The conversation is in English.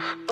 you.